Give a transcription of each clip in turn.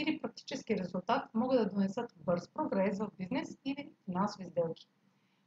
или практически резултат могат да донесат бърз прогрес в бизнес или финансови сделки.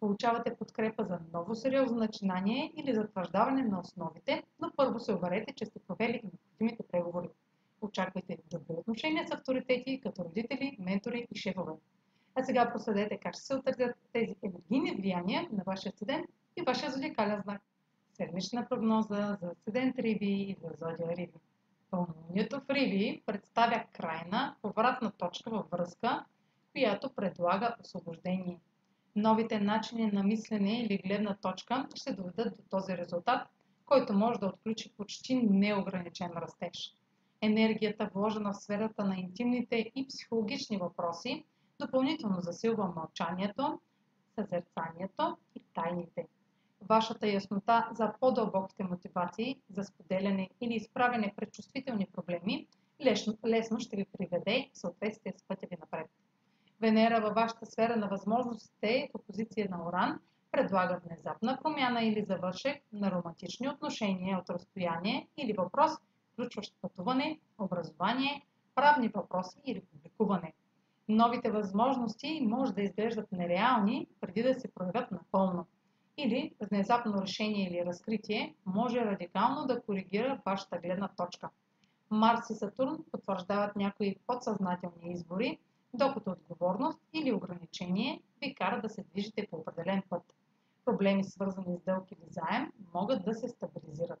Получавате подкрепа за ново сериозно начинание или затвърждаване на основите, но първо се уверете, че сте провели необходимите преговори. Очаквайте добри отношения с авторитети, като родители, ментори и шефове. А сега проследете как ще се отразят тези енергийни влияния на вашия студент и вашия зодиакален знак. Седмична прогноза за студент Риби и за зодия Риби. Пълнолунието в Риби представя крайна, повратна точка във връзка, която предлага освобождение. Новите начини на мислене или гледна точка ще доведат до този резултат, който може да отключи почти неограничен растеж. Енергията, вложена в сферата на интимните и психологични въпроси, допълнително засилва мълчанието, съзерцанието и тайните вашата яснота за по-дълбоките мотивации за споделяне или изправяне пред чувствителни проблеми лесно, ще ви приведе в съответствие с пътя ви напред. Венера във вашата сфера на възможностите в позиция на Оран предлага внезапна промяна или завършек на романтични отношения от разстояние или въпрос, включващ пътуване, образование, правни въпроси или публикуване. Новите възможности може да изглеждат нереални преди да се проявят напълно или внезапно решение или разкритие може радикално да коригира вашата гледна точка. Марс и Сатурн потвърждават някои подсъзнателни избори, докато отговорност или ограничение ви кара да се движите по определен път. Проблеми, свързани с дълг или заем, могат да се стабилизират.